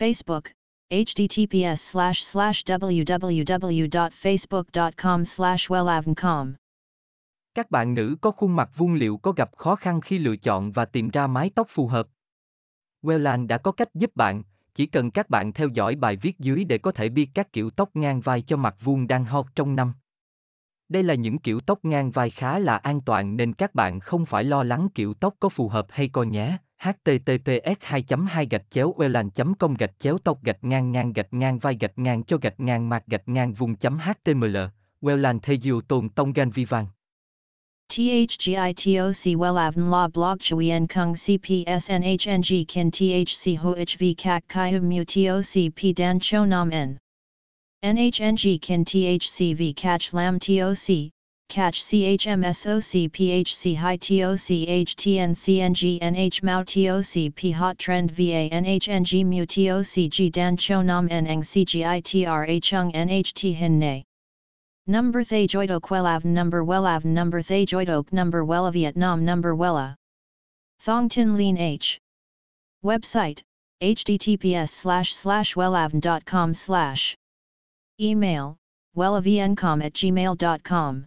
Facebook, https slash slash www.facebook.com slash wellavncom. Các bạn nữ có khuôn mặt vuông liệu có gặp khó khăn khi lựa chọn và tìm ra mái tóc phù hợp? Wellan đã có cách giúp bạn, chỉ cần các bạn theo dõi bài viết dưới để có thể biết các kiểu tóc ngang vai cho mặt vuông đang hot trong năm. Đây là những kiểu tóc ngang vai khá là an toàn nên các bạn không phải lo lắng kiểu tóc có phù hợp hay coi nhé https 2 2 gạch chéo welan com gạch chéo tóc gạch ngang ngang gạch ngang vai gạch ngang cho gạch ngang mặt gạch ngang vùng chấm html welan thê diêu tồn tông gan vi vàng. THGITOC WELAVN La Blog Chuyen Kung CPSNHNG Kin THC HOHV Kak Kai Mu TOC P Dan Cho Nam N. NHNG Kin THCV CACH Lam TOC catch CHMSOC PHC High TOC HTN NH Mao TOC P Hot Trend VA NHNG Mu TOC G Dan Cho Nam N Eng CGITRA Chung NHT Hin Nay. Number Thay Joidok Wellav Number Wellav Number Thay Joidok Number Wella Vietnam Number Wella Thong Tin Lean H. Website https slash slash wellavn.com slash. Email wellavncom at gmail.com